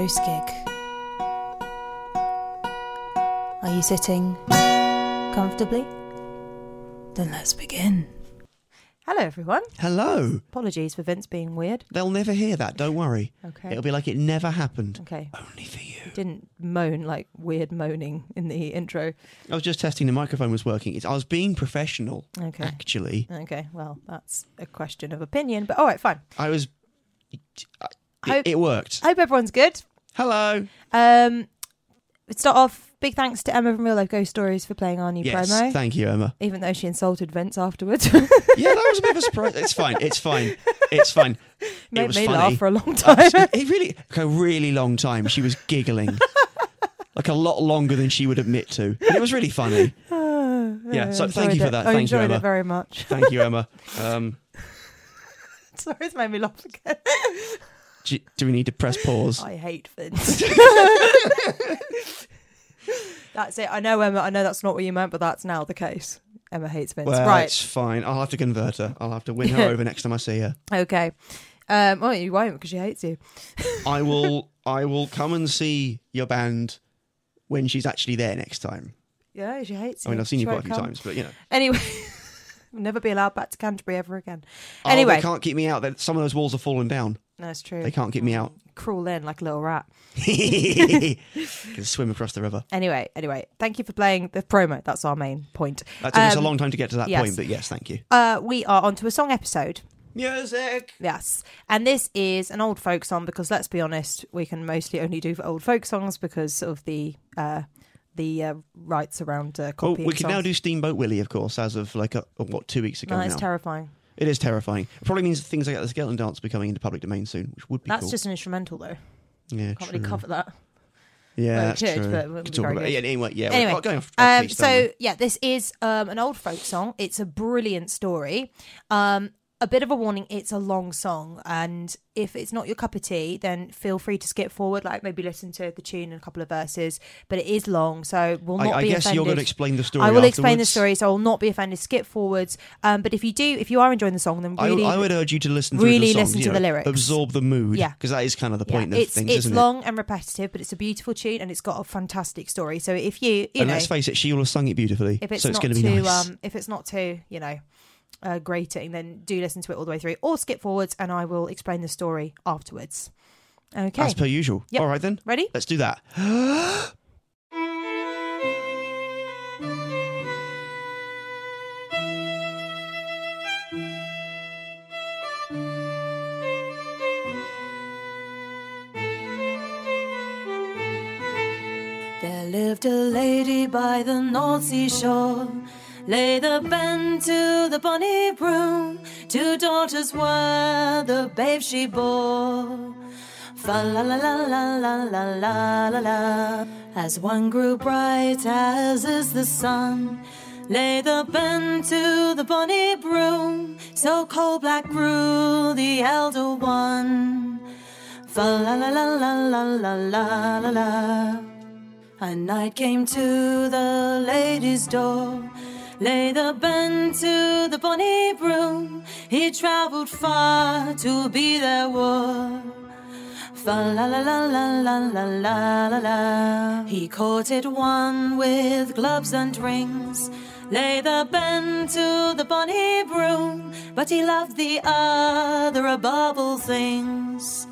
welcome Ghost Gig. Are you sitting comfortably? Then let's begin. Hello, everyone. Hello. Apologies for Vince being weird. They'll never hear that. Don't worry. Okay. It'll be like it never happened. Okay. Only for you. Didn't moan like weird moaning in the intro. I was just testing the microphone was working. It's, I was being professional. Okay. Actually, Okay, well, that's a question of opinion, but all right, fine. I was. It, Hope- it worked. I hope everyone's good. Hello. Um, let's start off. Big thanks to Emma from Real Life Ghost Stories for playing our new Yes. promo. Thank you, Emma. even though she insulted Vince afterwards. Yeah, that was a bit of a surprise. It's fine. It's fine. It's fine. Made was me funny. laugh for a long Uh, time. it really, like a really long time. She was giggling, like a lot longer than she would admit to. But it was really funny. Yeah, so thank you for that. I Thank you, Emma. it very much. Thank you, Emma. Um, Sorry, it's made me laugh again. Do, do we need to press pause? I hate Vince. that's it. I know, Emma. I know that's not what you meant, but that's now the case. Emma hates Vince. Well, right. it's fine. I'll have to convert her. I'll have to win her over next time I see her. Okay. Um, well, you won't because she hates you. I will. I will come and see your band when she's actually there next time. Yeah, she hates you. I you. mean, I've seen She you quite a few come. times, but you know. Anyway, never be allowed back to Canterbury ever again. Oh, Anyway. they can't keep me out. Some of those walls have fallen down. That's true. They can't keep me out. Crawl in like a little rat. Can swim across the river. Anyway, anyway, thank you for playing the promo. That's our main point. That took us a Um, long time to get to that yes. point, but yes, thank you. Uh, we are onto a song episode. Music. Yes, and this is an old folk song because let's be honest, we can mostly only do old folk songs because of the uh, the uh, rights around uh, Oh, copying. we can now songs. do Steamboat Willie, of course, as of like a, what two weeks ago No, now. it's terrifying. It is terrifying. It probably means things like the skeleton dance will be coming into public domain soon, which would be That's cool. just an instrumental though. yeah, Can't really true. cover that. Yeah, Well, that's could, true. but it wouldn't Could be talk very about good. yeah, anyway, yeah. Anyway, we're going off, Um, off piece, don't so yeah, this is um, an old folk song. It's a brilliant story. Um, a bit of a warning: it's a long song, and if it's not your cup of tea, then feel free to skip forward. Like maybe listen to the tune and a couple of verses. But it is long, so we'll not I, I be guess offended. you're going to explain the story. I will explain the story, so I will not be offended. Skip forwards. Um, but if you do, if you are enjoying the song, then I, really, I would urge you to listen really the songs, listen to know, the lyrics. absorb the mood, Yeah. because that is kind of the yeah, point of it's things, it's long and repetitive, but it's a beautiful tune and it's got a fantastic story. So if you, you and know, let's face it, she will have sung it beautifully, if it's so it's going to be nice. um if it's not too you know uh, grating then do listen to it all the way through or skip forwards and i will explain the story afterwards okay As per usual. Yep. All right then, ready let's do that. there lived a lady by the north sea shore lay the bend to the bonny broom two daughters were the babe she bore Fa la la la la la la la la la. As one grew bright as is the sun, lay the bend to the bonny broom. So coal black grew the elder one. Fa la la la la la la la la la. A knight came to the lady's door. Lay the bend to the bonny broom. He travelled far to be their war. Fa la la la la la la la la la. He courted one with gloves and rings. Lay the bend to the bonny broom, but he loved the other above all things.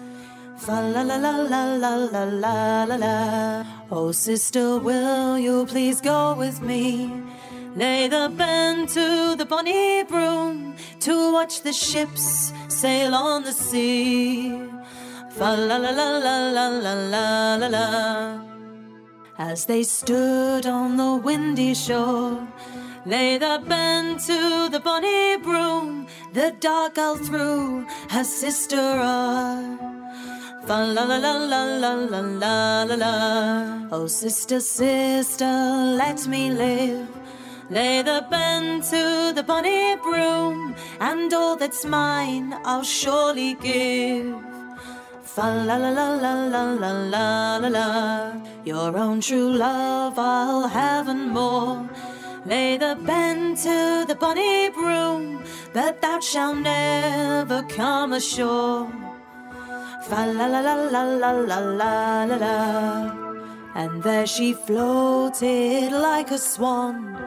Fa la la la la la la la la. Oh, sister, will you please go with me? Lay the bend to the bonny broom to watch the ships sail on the sea. Fa la la la la la la la la la. As they stood on the windy shore, lay the bend to the bonny broom. The dark girl threw her sister. Fa la la la la la la la la la. Oh, sister, sister, let me live. Lay the bend to the bonny broom, and all that's mine I'll surely give. Fa la la la la la la la la la. Your own true love I'll have and more. Lay the bend to the bonny broom, but thou shalt never come ashore. Fa la la la la la la la la la. And there she floated like a swan.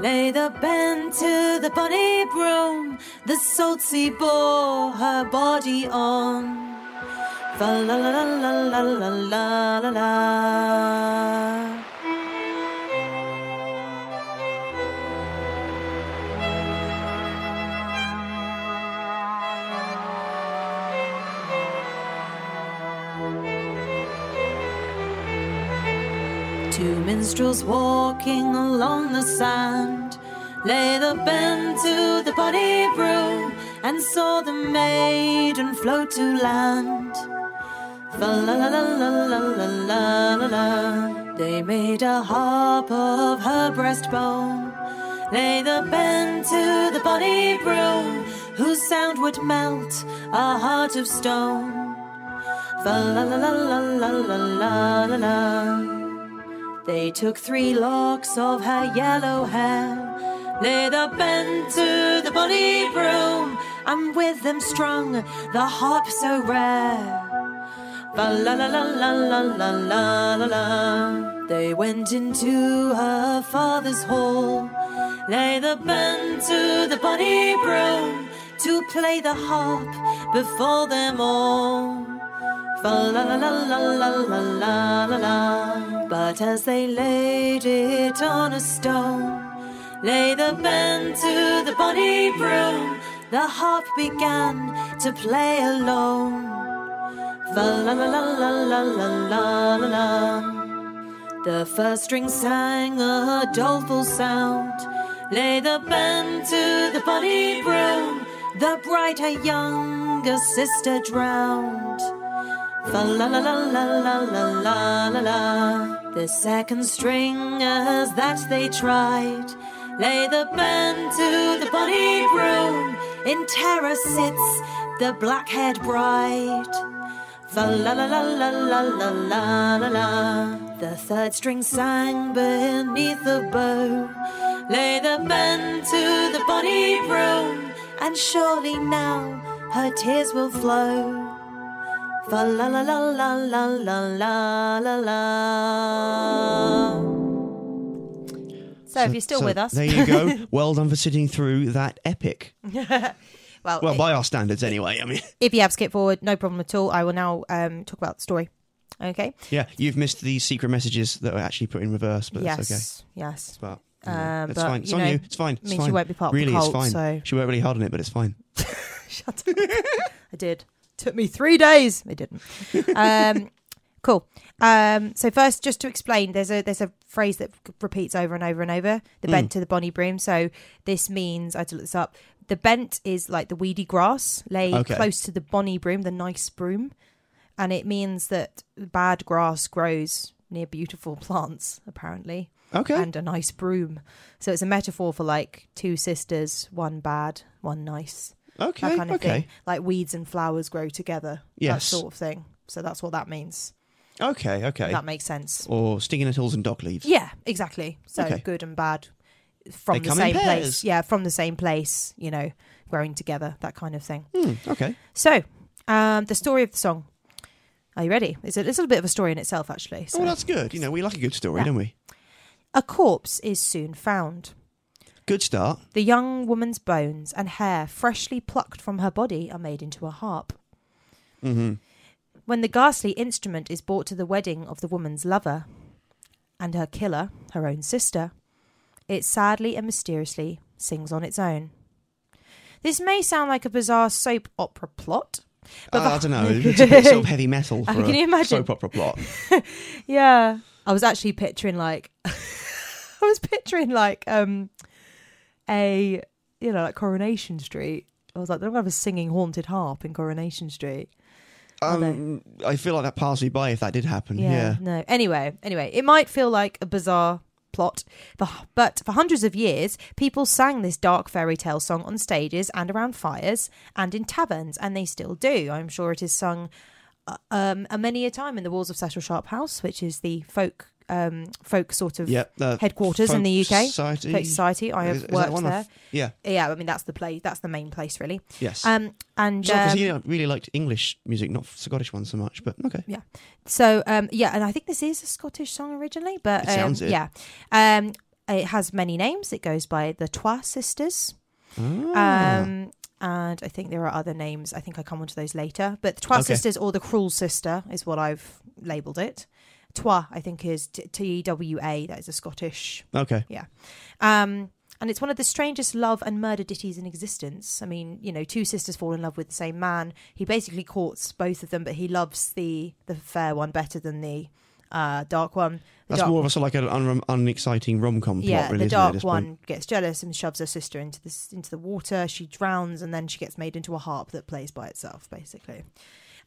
Lay the bend to the bonny broom, the salt sea bore her body on. Fa la la la la la la la la Two minstrels walking along the sand lay the bend to the bonny broom and saw the maiden float to land. La la la la la la la la la. They made a harp of her breastbone. Lay the bend to the bonny broom, whose sound would melt a heart of stone. La la la la la la la la. They took three locks of her yellow hair, lay the bend to the bonny broom, and with them strung the harp so rare. La la la la la la la la la. They went into her father's hall, lay the bend to the bonny broom, to play the harp before them all. Fa la la la la la la la la. But as they laid it on a stone, lay the bend to the bonny broom, the harp began to play alone. Fa la la la la la la la la. The first string sang a doleful sound. Lay the bend to the bonny broom, the bright her younger sister drowned. Fa la la la la la la la la la. The second stringers that they tried lay the bend to the bonny broom. In terror sits the black-haired bride. Fa la la la la la la la la la. The third string sang beneath the bow. Lay the bend to the bonny broom, and surely now her tears will flow. Fa la la la la la la la la la. So, if you're still So with us, There you go. well done for sitting through that epic. well, Well, by our standards, anyway. I mean, if you have skipped forward, no problem at all. I will now um, talk about the story. Okay. yeah, you've missed the secret messages that were actually put in reverse, but yes. that's okay. Yes. But Um, it's but, fine. It's you on know, you. It's fine. It's means fine. you won't be part of the really, cult, it's fine. so- She worked really hard on it, but it's fine. Shut up. I did. Took me three days. It didn't. Um, cool. Um, so first, just to explain, there's a there's a phrase that repeats over and over and over. The Mm. bent to the bonny broom. So this means I had to look this up. The bent is like the weedy grass, lay Okay. close to the bonny broom, the nice broom, and it means that bad grass grows near beautiful plants, apparently, Okay. and a nice broom. So it's a metaphor for like two sisters, one bad, one nice okay. that kind of okay. thing. Like weeds and flowers grow together. Yes. That sort of thing. So that's what that means. Okay. Okay. That makes sense. Or stinging nettles and dock leaves. Yeah, exactly. So Okay. good and bad from They the same place. Yeah, from the same place, you know, growing together, that kind of thing. Hmm, okay. So, um, the story of the song. Are you ready? It's a, it's a little bit of a story in itself, actually. So, Oh, that's good. You know, we like a good story, Yeah. don't we? a corpse is soon found. Good start. The young woman's bones and hair, freshly plucked from her body, are made into a harp. hmm When the ghastly instrument is brought to the wedding of the woman's lover and her killer, her own sister, it sadly and mysteriously sings on its own. This may sound like a bizarre soap opera plot. But Uh, I don't know. It's a bit sort of heavy metal for Can you imagine? soap opera plot. Yeah. I was actually picturing like I was picturing like um a you know, like Coronation Street. I was like, they're gonna have a singing haunted harp in Coronation Street. Um, I feel like that passed me by if that did happen. Yeah, Yeah. No. Anyway, anyway, it might feel like a bizarre plot, but, for hundreds of years, people sang this dark fairy tale song on stages and around fires and in taverns, and they still do. I'm sure it is sung uh, um, a many a time in the walls of Cecil Sharp House, which is the folk um, folk sort of Yep. headquarters in the UK. Society. Folk Society. I have Is- is worked one of- there. Yeah. Yeah, I mean that's the play. That's the main place, really. Yes. Um, and because um, he really liked English music, not Scottish one so much. But okay. Yeah. So um, yeah, and I think this is a Scottish song originally, but It um, sounds it. yeah, um, it has many names. It goes by the Twa Sisters, Ah. um, and I think there are other names. I think I come onto those later. But the Twa Okay. Sisters or the Cruel Sister is what I've labelled it. Twa, I think, is T E W A. That is a Scottish okay. Yeah. Um, and it's one of the strangest love and murder ditties in existence. I mean, you know, two sisters fall in love with the same man. He basically courts both of them, but he loves the the fair one better than the uh, dark one. The That's dark, more of a sort of like an un- unexciting rom com plot, yeah, really. the isn't it, dark this one point? gets jealous and shoves her sister into the into the water. She drowns, and then she gets made into a harp that plays by itself, basically.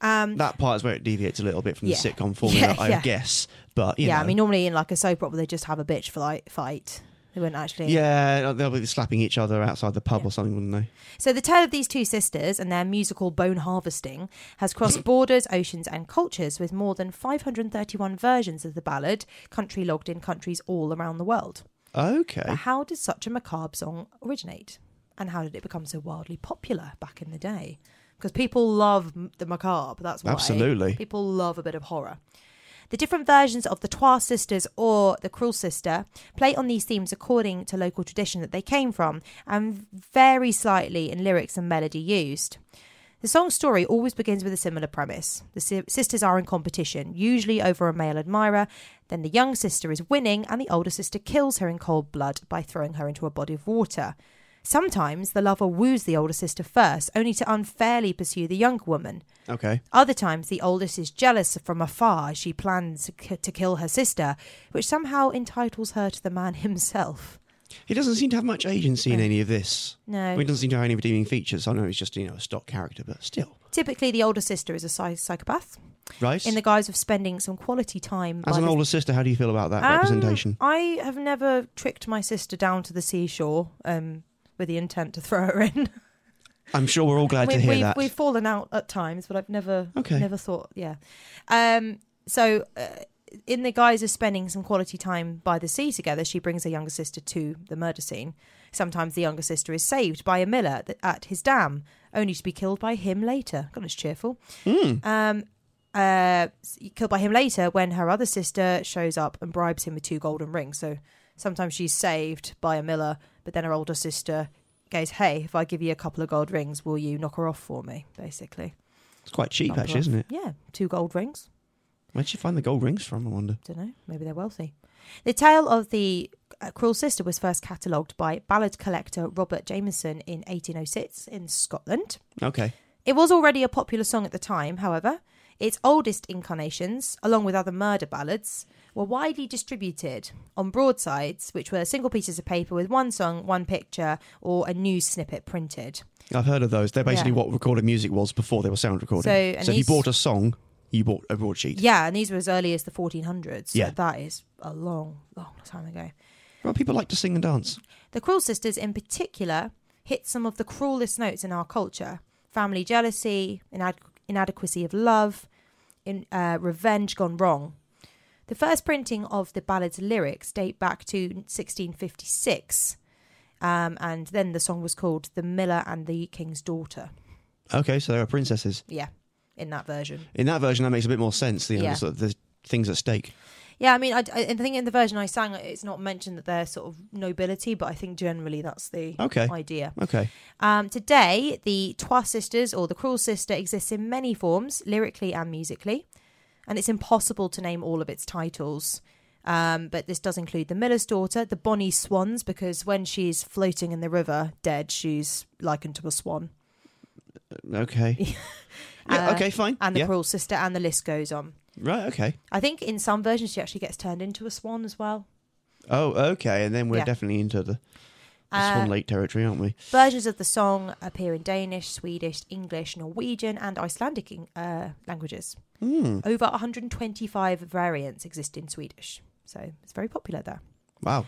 Um, That part is where it deviates a little bit from Yeah. the sitcom formula, Yeah, I yeah. guess. But you yeah, I mean, normally in like a soap opera, they just have a bitch fight. Fight. They wouldn't actually. yeah, they'll be slapping each other outside the pub Yeah. or something, wouldn't they? So the tale of these two sisters and their musical bone harvesting has crossed borders, oceans, and cultures with more than 531 versions of the ballad, country logged in countries all around the world. Okay. But how did such a macabre song originate? And how did it become so wildly popular back in the day? Because people love the macabre, that's why. Absolutely. People love a bit of horror. The different versions of the Twa Sisters or the Cruel Sister play on these themes according to local tradition that they came from and vary slightly in lyrics and melody used. The song's story always begins with a similar premise. The si- sisters are in competition, usually over a male admirer. Then the young sister is winning, and the older sister kills her in cold blood by throwing her into a body of water. Sometimes the lover woos the older sister first, only to unfairly pursue the younger woman. Okay. Other times, the oldest is jealous from afar as she plans to to kill her sister, which somehow entitles her to the man himself. He doesn't seem to have much agency in any of this. I No. mean, he doesn't seem to have any redeeming features. I don't know he's just, you know, a stock character, but still. Typically, the older sister is a psy- psychopath Right? in the guise of spending some quality time. As by an the- older sister, how do you feel about that Um, representation? I have never tricked my sister down to the seashore um, with the intent to throw her in. I'm sure we're all glad we, to hear we've, that. we've fallen out at times, but I've never Okay. never thought. Yeah. Um. So. Uh, in the guise of spending some quality time by the sea together, she brings her younger sister to the murder scene. Sometimes the younger sister is saved by a miller at his dam, only to be killed by him later. God, it's cheerful. Mm. Um, uh, killed by him later when her other sister shows up and bribes him with two golden rings. So sometimes she's saved by a miller, but then her older sister goes, "Hey, if I give you a couple of gold rings, will you knock her off for me?" Basically, It's quite cheap, her actually, off. isn't it? Yeah, two gold rings. Where'd she find the gold rings from, I wonder? Don't know. Maybe they're wealthy. The tale of the uh, cruel sister was first catalogued by ballad collector Robert Jamieson in 1806 in Scotland. Okay. It was already a popular song at the time, however. Its oldest incarnations, along with other murder ballads, were widely distributed on broadsides, which were single pieces of paper with one song, one picture, or a news snippet printed. I've heard of those. They're basically Yeah. what recorded music was before they were sound recording. So, and if you bought a song, you bought a broadsheet. Yeah, and these were as early as the 1400s. So Yeah. that is a long, long time ago. Well, people like to sing and dance. The Cruel Sisters, in particular, hit some of the cruelest notes in our culture family jealousy, inad- inadequacy of love, in, uh, revenge gone wrong. The first printing of the ballad's lyrics date back to 1656, um, and then the song was called The Miller and the King's Daughter. Okay, so there are princesses. Yeah, in that version. In that version, that makes a bit more sense. You know, Yeah. of the things at stake. Yeah, I mean, I, I I think in the version I sang, it's not mentioned that they're sort of nobility, but I think generally that's the Okay. idea. Okay. Um, today, the Twa Sisters or the Cruel Sister exists in many forms, lyrically and musically, and it's impossible to name all of its titles. Um, but this does include the Miller's Daughter, the Bonnie Swans, because when she's floating in the river dead, she's likened to a swan, Okay. yeah, Uh, okay, fine. and the yeah. Cruel Sister, and the list goes on. Right, okay. I think in some versions she actually gets turned into a swan as well. Oh, okay. And then we're Yeah. definitely into the, the Uh, Swan Lake territory, aren't we? Versions of the song appear in Danish, Swedish, English, Norwegian, and Icelandic uh, languages. Hmm. Over 125 variants exist in Swedish, so it's very popular there. Wow.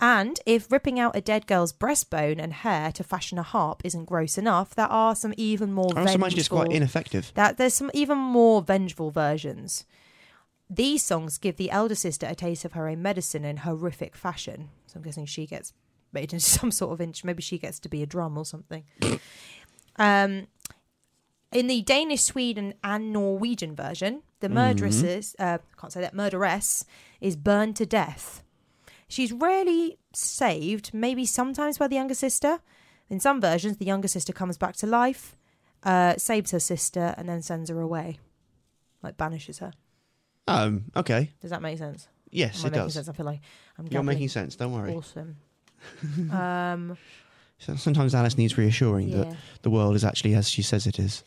And if ripping out a dead girl's breastbone and hair to fashion a harp isn't gross enough, there are some even more I also vengeful. imagine it's quite ineffective. that there's some even more vengeful versions. These songs give the elder sister a taste of her own medicine in horrific fashion. So I'm guessing she gets made into some sort of inch. Maybe she gets to be a drum or something. um, in the Danish, Sweden, and Norwegian version, the murderess is, uh, can't say that murderess is burned to death. She's rarely saved, maybe sometimes by the younger sister. In some versions, the younger sister comes back to life, uh, saves her sister, and then sends her away, like banishes her. Um. Okay. Does that make sense? Yes, Am I it making does. sense? I feel like I'm You're gabbling. making sense. Don't worry. awesome. um, So Sometimes Alice needs reassuring that the world is actually as she says it is.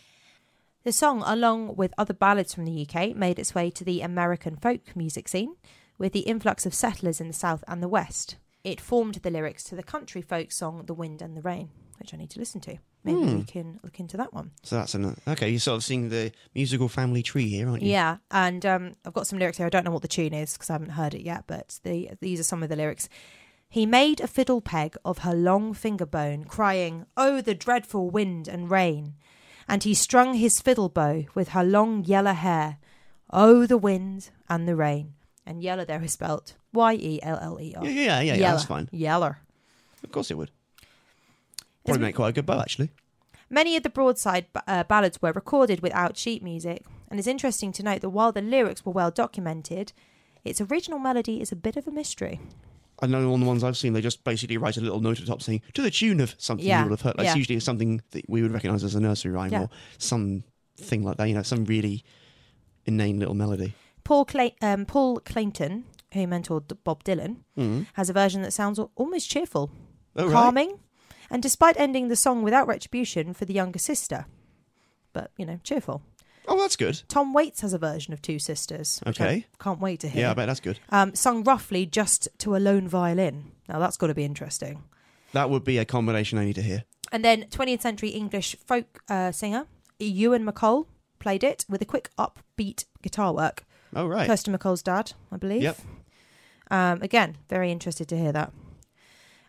The song, along with other ballads from the UK, made its way to the American folk music scene with the influx of settlers in the south and the west. It formed the lyrics to the country folk song The Wind and the Rain, which I need to listen to. Maybe Hmm. we can look into that one. So that's an okay. You're sort of seeing the musical family tree here, aren't you? Yeah, and um, I've got some lyrics here. I don't know what the tune is because I haven't heard it yet, but the, these are some of the lyrics. He made a fiddle peg of her long finger bone, crying, Oh, the dreadful wind and rain. And he strung his fiddle bow with her long yellow hair. Oh, the wind and the rain. And yellow there is spelt Y E L L E R. Yeah, yeah, yeah. yeah, that's fine. Yeller. Of course it would. Probably make quite a good bow, actually. Many of the broadside uh, ballads were recorded without sheet music, and it's interesting to note that while the lyrics were well documented, its original melody is a bit of a mystery. I know on the ones I've seen, they just basically write a little note at the top saying to the tune of something Yeah, you would have heard. Like, yeah. It's usually something that we would recognise as a nursery rhyme Yeah. or something like that. You know, some really inane little melody. Paul, Cla- um, Paul Clayton, who mentored Bob Dylan, Mm. has a version that sounds almost cheerful, Oh, right. calming, and despite ending the song without retribution for the younger sister, but you know, cheerful. Oh, that's good. Tom Waits has a version of Two Sisters. Okay. can't wait to hear. Yeah, I bet that's good. um, sung roughly just to a lone violin. Now that's got to be interesting. That would be a combination I need to hear. And then 20th century English folk uh, singer Ewan MacColl played it with a quick upbeat guitar work. Oh, right. Kirsten MacColl's dad, I believe. Yep. Um, again, very interested to hear that.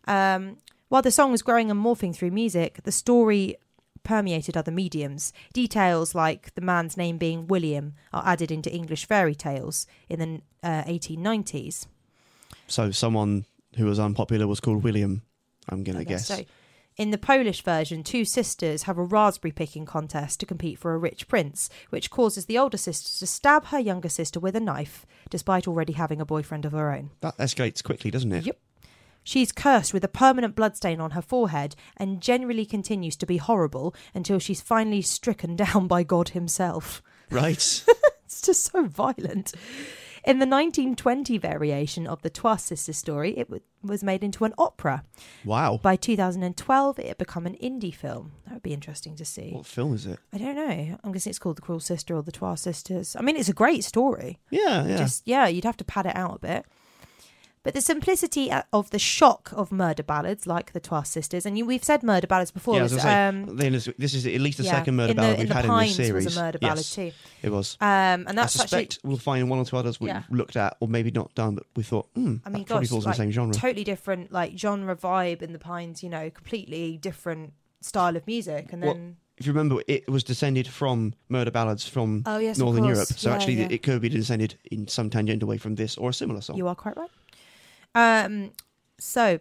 Um, while the song was growing and morphing through music, the story permeated other mediums. Details like the man's name being William are added into English fairy tales in the uh, 1890s. So someone who was unpopular was called William, I'm going to guess. So, in the Polish version, two sisters have a raspberry picking contest to compete for a rich prince, which causes the older sister to stab her younger sister with a knife, despite already having a boyfriend of her own. That escalates quickly, doesn't it? Yep. She's cursed with a permanent bloodstain on her forehead and generally continues to be horrible until she's finally stricken down by God Himself. Right. It's just so violent. In the 1920 variation of the Twa Sisters story, it was made into an opera. wow. By 2012, it had become an indie film. That would be interesting to see. What film is it? I don't know. I'm guessing it's called The Cruel Sister or The Twa Sisters. I mean, it's a great story. Yeah, yeah. Just yeah, you'd have to pad it out a bit. But the simplicity uh, of the shock of murder ballads like the Twa Sisters, and you, we've said murder ballads before. yeah, I was say, um, this is at least the yeah, second murder the, ballad we've had in this series. was a murder ballad yes, too. It was. Um, and I that's actually suspect we'll find one or two others we Yeah. looked at, or maybe not done, but we thought, hmm, I mean, that probably falls like, in the same genre. totally different, like genre vibe in the Pines. You know, completely different style of music, and Well, then if you remember, it was descended from murder ballads from oh yes, Northern. Europe. So Yeah, actually, yeah. it could be descended in some tangent away from this or a similar song. You are quite right. Um, so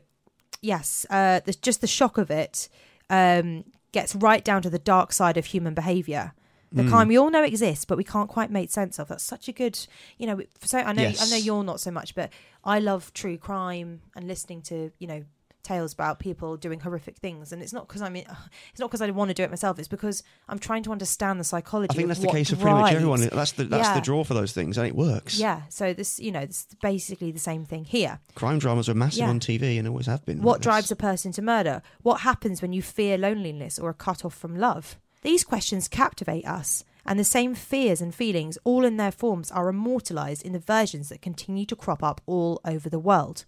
yes, uh, the, just the shock of it um, gets right down to the dark side of human behaviour. The Mm. kind we all know exists, but we can't quite make sense of. That's such a good, you know. So I know, I know you're not so much, but I love true crime and listening to, you know, tales about people doing horrific things. And it's not because I mean, it's not because I want to do it myself. It's because I'm trying to understand the psychology. I think that's the case for pretty much everyone. That's the that's Yeah. the draw for those things, and it works. Yeah. So this, you know, it's basically the same thing here. Crime dramas are massive Yeah. on TV and always have been. What like this. drives a person to murder? What happens when you fear loneliness or are cut off from love? These questions captivate us, and the same fears and feelings, all in their forms, are immortalized in the versions that continue to crop up all over the world.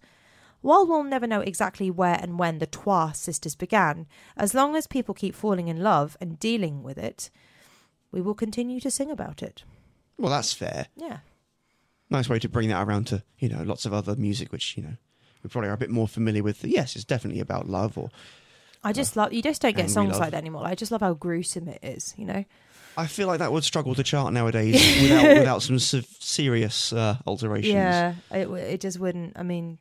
While we'll never know exactly where and when the Twa sisters began, as long as people keep falling in love and dealing with it, we will continue to sing about it. Well, that's fair. Yeah. Nice way to bring that around to you know lots of other music, which you know we probably are a bit more familiar with. Yes, it's definitely about love, or I just love you just don't get songs love. like that anymore. I just love how gruesome it is, you know. I feel like that would struggle to chart nowadays without without some se- serious uh, alterations. Yeah, it it just wouldn't. I mean,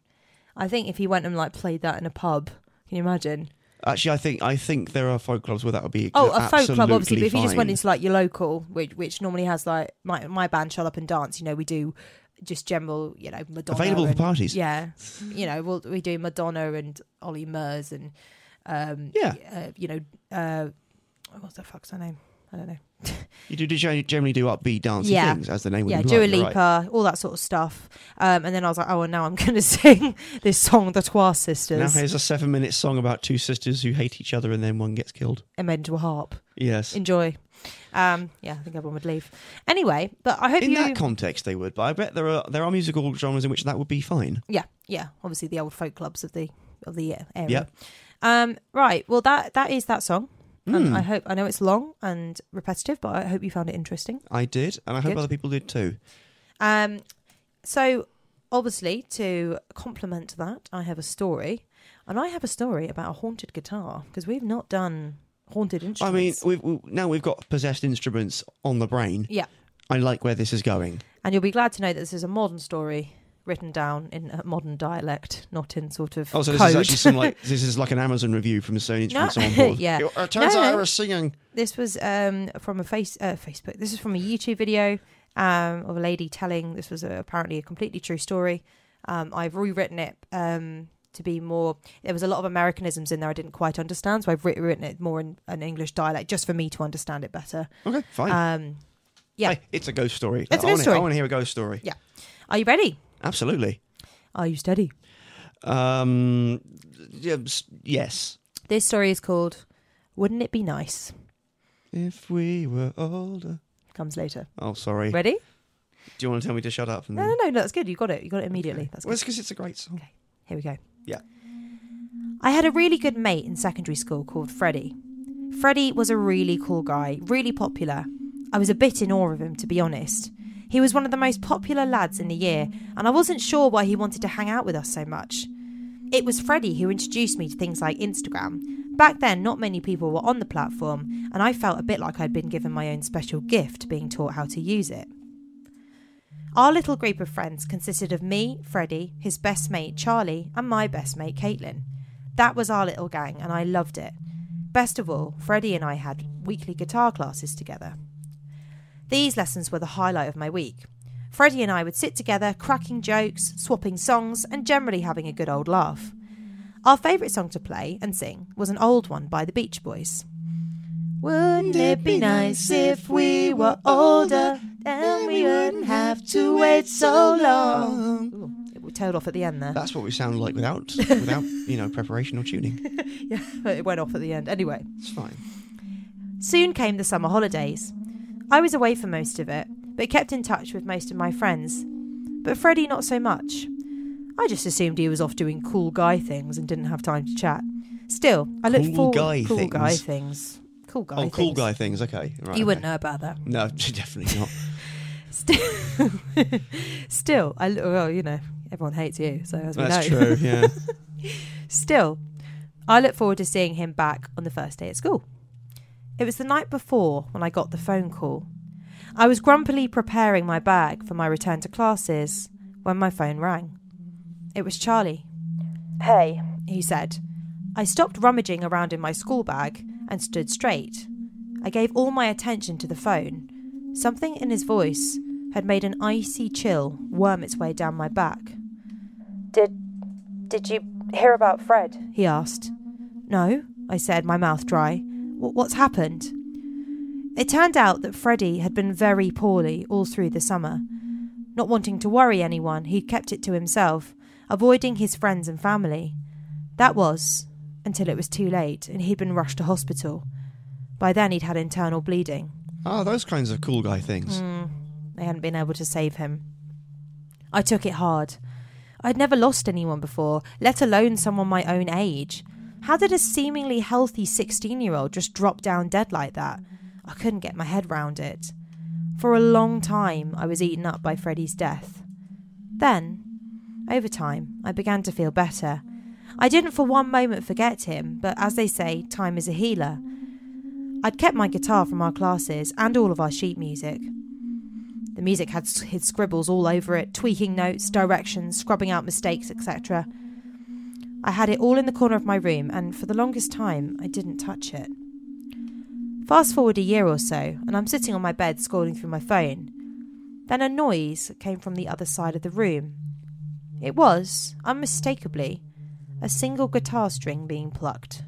I think if he went and like played that in a pub, can you imagine? Actually, I think I think there are folk clubs where that would be. Oh, a folk club, obviously. But if you just went into like your local, which which normally has like my my band, Shut Up and Dance. You know, we do just general, you know, Madonna. available for parties. Yeah, you know, we'll, we do Madonna and Ollie Murs and um, Yeah. uh, you know, uh, what's the fuck's her name? I don't know. You do gen- generally do upbeat dancing Yeah. things, as the name would yeah, imply. Dua you're Lipa, right. all that sort of stuff. Um, and then I was like, oh, and now I'm going to sing this song, The Twa Now here's a seven-minute song about two sisters who hate each other and then one gets killed. and made into a harp. Yes. Enjoy. Um, yeah, I think everyone would leave. Anyway, but I hope In you. that context, they would, but I bet there are there are musical genres in which that would be fine. yeah, yeah. Obviously, the old folk clubs of the of the area. Yep. Um, right. Well, that that is that song. Hmm. And I hope I know it's long and repetitive, but I hope you found it interesting. I did, and I hope Good. other people did too. Um, so obviously to complement that, I have a story, and I have a story about a haunted guitar because we've not done haunted instruments. I mean, instruments. we've, we now we've got possessed instruments on the brain. yeah, I like where this is going. and you'll be glad to know that this is a modern story written down in a modern dialect, not in sort of Oh, so this code. is actually some like this is like an Amazon review from Sony No, Instruments on yeah. It, it turns No, out I no. was singing. This was um, from a face uh, Facebook. This is from a YouTube video um, of a lady telling. This was a, apparently a completely true story. Um, I've rewritten it um, to be more. There was a lot of Americanisms in there I didn't quite understand, so I've writ- written it more in an English dialect just for me to understand it better. Okay, fine. Um, yeah. Hey, it's a ghost story. It's a I ghost wanna- story. I want to hear a ghost story. Yeah. are you ready? Absolutely. Are you steady? Um, yes. This story is called "Wouldn't It Be Nice?" If we were older. Comes later. Oh, sorry. Ready? Do you want to tell me to shut up? And No, no, no. That's good. You got it. You got it immediately. That's Well, good. it's because it's a great song. Okay, here we go. Yeah. I had a really good mate in secondary school called Freddie. Freddie was a really cool guy, really popular. I was a bit in awe of him, to be honest. He was one of the most popular lads in the year, and I wasn't sure why he wanted to hang out with us so much. It was Freddie who introduced me to things like Instagram. Back then, not many people were on the platform, and I felt a bit like I'd been given my own special gift being taught how to use it. Our little group of friends consisted of me, Freddie, his best mate Charlie, and my best mate Caitlin. That was our little gang, and I loved it. Best of all, Freddie and I had weekly guitar classes together. These lessons were the highlight of my week. Freddie and I would sit together, cracking jokes, swapping songs, and generally having a good old laugh. Our favourite song to play and sing was an old one by the Beach Boys. Wouldn't it be nice if we were older? Then we wouldn't have to wait so long. Ooh, it tailed off at the end there. That's what we sound like without without you know preparation or tuning. yeah, but it went off at the end. Anyway, It's fine. soon came the summer holidays. I was away for most of it, but kept in touch with most of my friends. But Freddie, not so much. I just assumed he was off doing cool guy things and didn't have time to chat. Still, I looked Cool forward. guy cool guy things. things. Cool guy. oh, cool guy things. Okay, right. You wouldn't know about that. No, definitely not. Still, still, I well, you know, everyone hates you, so as we That's know. true. Yeah. Still, I look forward to seeing him back on the first day at school. It was the night before when I got the phone call. I was grumpily preparing my bag for my return to classes when my phone rang. It was Charlie. Hey, he said. I stopped rummaging around in my school bag and stood straight. I gave all my attention to the phone. Something in his voice had made an icy chill worm its way down my back. Did did you hear about Fred? He asked. No, I said, my mouth dry. "Wh- What's happened? It turned out that Freddie had been very poorly all through the summer. Not wanting to worry anyone, he'd kept it to himself, avoiding his friends and family. That was until it was too late and he'd been rushed to hospital. By then, he'd had internal bleeding. Oh, those kinds of cool guy things. Mm, they hadn't been able to save him. I took it hard. I'd never lost anyone before, let alone someone my own age. How did a seemingly healthy 16 year old just drop down dead like that? I couldn't get my head round it. For a long time, I was eaten up by Freddie's death. Then, over time, I began to feel better. I didn't for one moment forget him, but as they say, time is a healer. I'd kept my guitar from our classes and all of our sheet music. The music had his scribbles all over it, tweaking notes, directions, scrubbing out mistakes, etc. I had it all in the corner of my room, and for the longest time, I didn't touch it. Fast forward a year or so, and I'm sitting on my bed scrolling through my phone. Then a noise came from the other side of the room. It was, unmistakably, a single guitar string being plucked.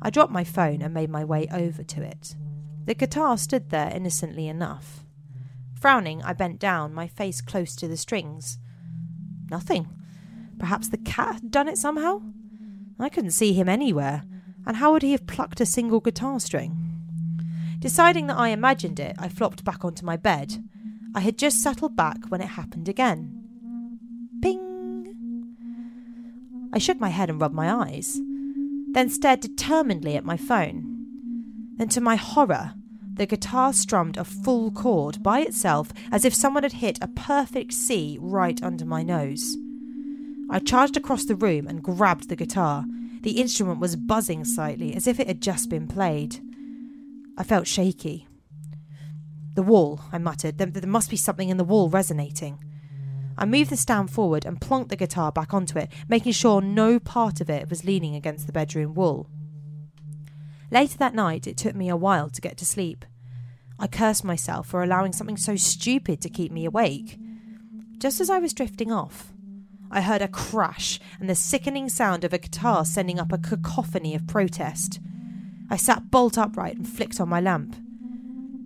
I dropped my phone and made my way over to it. The guitar stood there innocently enough. Frowning, I bent down, my face close to the strings. Nothing. Perhaps the cat had done it somehow? I couldn't see him anywhere, and how would he have plucked a single guitar string? Deciding that I imagined it, I flopped back onto my bed. I had just settled back when it happened again. Ping! I shook my head and rubbed my eyes, then stared determinedly at my phone. Then, to my horror, the guitar strummed a full chord by itself as if someone had hit a perfect C right under my nose. I charged across the room and grabbed the guitar. The instrument was buzzing slightly as if it had just been played. I felt shaky. The wall, I muttered. There, there must be something in the wall resonating. I moved the stand forward and plonked the guitar back onto it, making sure no part of it was leaning against the bedroom wall. Later that night, it took me a while to get to sleep. I cursed myself for allowing something so stupid to keep me awake. Just as I was drifting off, I heard a crash and the sickening sound of a guitar sending up a cacophony of protest. I sat bolt upright and flicked on my lamp.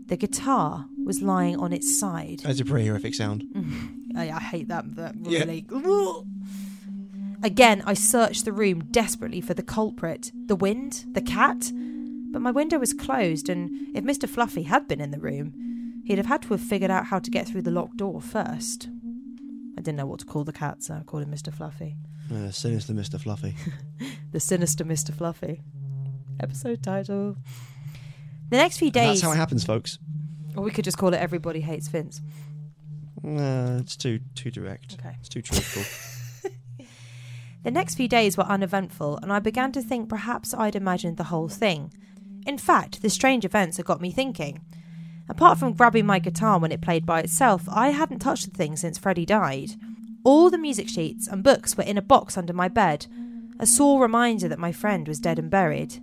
The guitar was lying on its side. That's a pretty horrific sound. I, I hate that. That Yeah. really. Again, I searched the room desperately for the culprit. The wind? The cat? But my window was closed, and if Mr. Fluffy had been in the room, he'd have had to have figured out how to get through the locked door first. I didn't know what to call the cat, so I called him Mr. Fluffy. Uh, sinister Mr. Fluffy. The sinister Mr. Fluffy. Episode title. The next few And days. That's how it happens, folks. or we could just call it Everybody Hates Vince. Uh, it's too too direct. Okay. It's too truthful. The next few days were uneventful, and I began to think perhaps I'd imagined the whole thing. In fact, the strange events had got me thinking. Apart from grabbing my guitar when it played by itself, I hadn't touched the thing since Freddie died. All the music sheets and books were in a box under my bed, a sore reminder that my friend was dead and buried.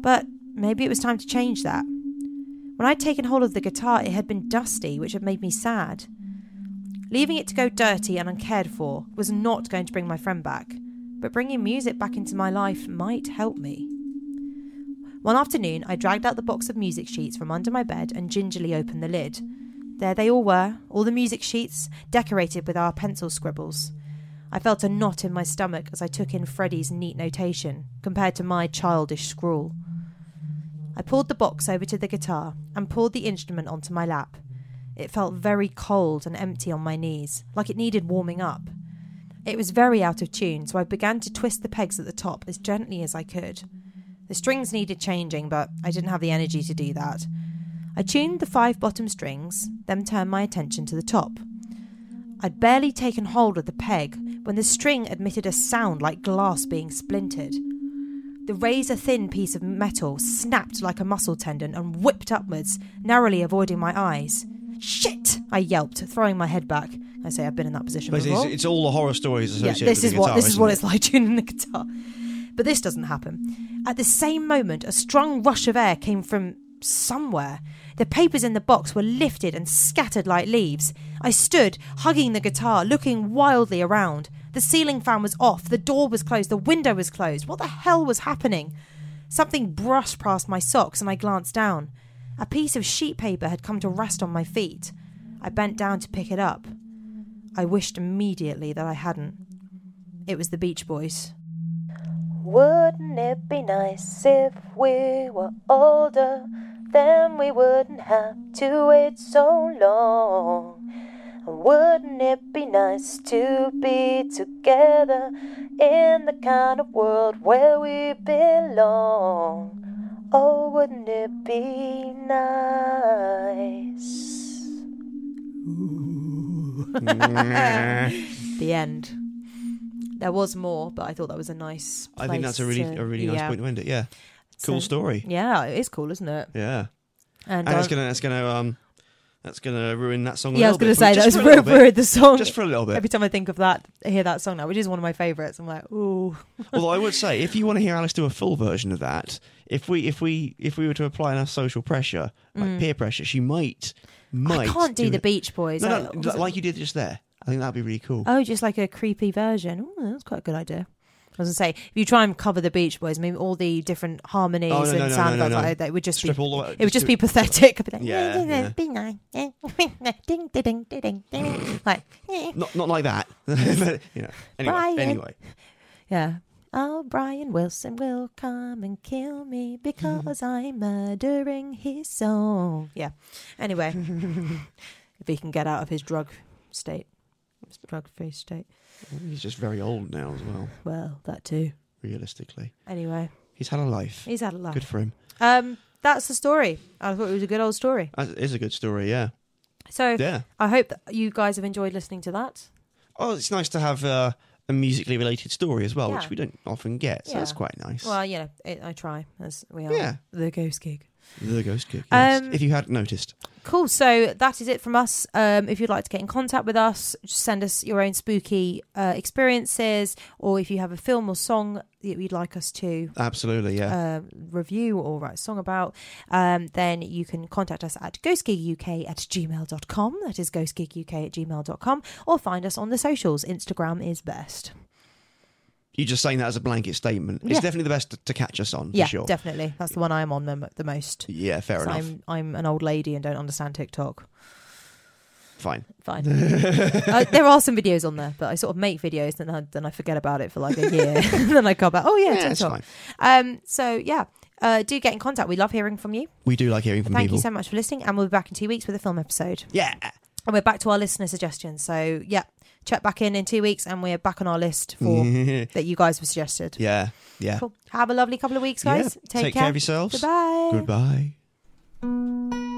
But maybe it was time to change that. When I'd taken hold of the guitar, it had been dusty, which had made me sad. Leaving it to go dirty and uncared for was not going to bring my friend back, but bringing music back into my life might help me. One afternoon, I dragged out the box of music sheets from under my bed and gingerly opened the lid. There they all were, all the music sheets, decorated with our pencil scribbles. I felt a knot in my stomach as I took in Freddie's neat notation, compared to my childish scrawl. I pulled the box over to the guitar and pulled the instrument onto my lap. It felt very cold and empty on my knees, like it needed warming up. It was very out of tune, so I began to twist the pegs at the top as gently as I could. The strings needed changing, but I didn't have the energy to do that. I tuned the five bottom strings, then turned my attention to the top. I'd barely taken hold of the peg when the string emitted a sound like glass being splintered. The razor thin piece of metal snapped like a muscle tendon and whipped upwards, narrowly avoiding my eyes. Shit! I yelped, throwing my head back. I say I've been in that position Basically, before. it's, it's all the horror stories associated Yeah, this with is the what this is what it? it's like tuning the guitar. But this doesn't happen. At the same moment, a strong rush of air came from somewhere. The papers in the box were lifted and scattered like leaves. I stood, hugging the guitar, looking wildly around. The ceiling fan was off, the door was closed, the window was closed. What the hell was happening? Something brushed past my socks and I glanced down. A piece of sheet paper had come to rest on my feet. I bent down to pick it up. I wished immediately that I hadn't. It was the Beach Boys. Wouldn't it be nice if we were older? Then we wouldn't have to wait so long. Wouldn't it be nice to be together in the kind of world where we belong? Oh, wouldn't it be nice? the end. There was more, but I thought that was a nice. I think that's a really to- a really nice yeah. point to end it. Yeah. Cool So- story. Yeah, it is cool, isn't it? Yeah. And, And that's uh, gonna that's gonna um that's gonna ruin that song. A yeah, I was going to bit say that was for a bit. ruined the song. Just for a little bit. Every time I think of that, I hear that song now, which is one of my favourites. I'm like, ooh. Although I would say, if you want to hear Alice do a full version of that, if we if we if we were to apply enough social pressure, like peer pressure, she might might. Mm. I can't do, the it. Beach Boys. No, no, like you did just there. I think that'd be really cool. Oh, just like a creepy version. Oh, that's quite a good idea. I was gonna say, if you try and cover the Beach Boys, maybe all the different harmonies Oh, no, and no, no, sound no, effects, no. like, they would just Strip be. all the way. It would just do be pathetic. Be like, Yeah, yeah. ding, ding, ding, ding, ding. like, eh. Not not like that. But, you know. Anyway, Brian. anyway. yeah. Oh, Brian Wilson will come and kill me because I'm murdering his soul. Yeah. Anyway, if he can get out of his drug state, drug-free state. He's just very old now as well. Well, that too. Realistically, Anyway, he's had a life. he's had a life. Good for him. Um, that's the story. I thought it was a good old story. That is a good story. Yeah. So Yeah. I hope that you guys have enjoyed listening to that. Oh, it's nice to have uh, a musically related story as well, Yeah. which we don't often get. So that's quite nice. Well, yeah, it, I try as we are Yeah. the ghost gig. The Ghost Cook. Yes. Um, if you hadn't noticed. Cool. So that is it from us. Um, if you'd like to get in contact with us, just send us your own spooky uh, experiences, or if you have a film or song that you'd like us to Absolutely. Yeah. uh, review or write a song about, um, then you can contact us at ghostgiguk at gmail.com. That is ghostgiguk at gmail.com. Or find us on the socials. Instagram is best. You're just saying that as a blanket statement. It's definitely the best to, to catch us on, yeah, for sure. definitely. That's the one I'm on the, the most. yeah, fair enough. I'm, I'm an old lady and don't understand TikTok. Fine. Fine. uh, there are some videos on there, but I sort of make videos, then I, then I forget about it for like a year. and then I come back, oh yeah, Yeah, TikTok. fine. Um, so yeah, uh, do get in contact. We love hearing from you. We do like hearing from Thank people. you so much for listening, and we'll be back in two weeks with a film episode. yeah. And we're back to our listener suggestions. So yeah, check back in in two weeks, and we're back on our list for that you guys have suggested. yeah. Yeah. Cool. Have a lovely couple of weeks, guys. Yeah. Take, Take care of yourselves. Goodbye. Goodbye.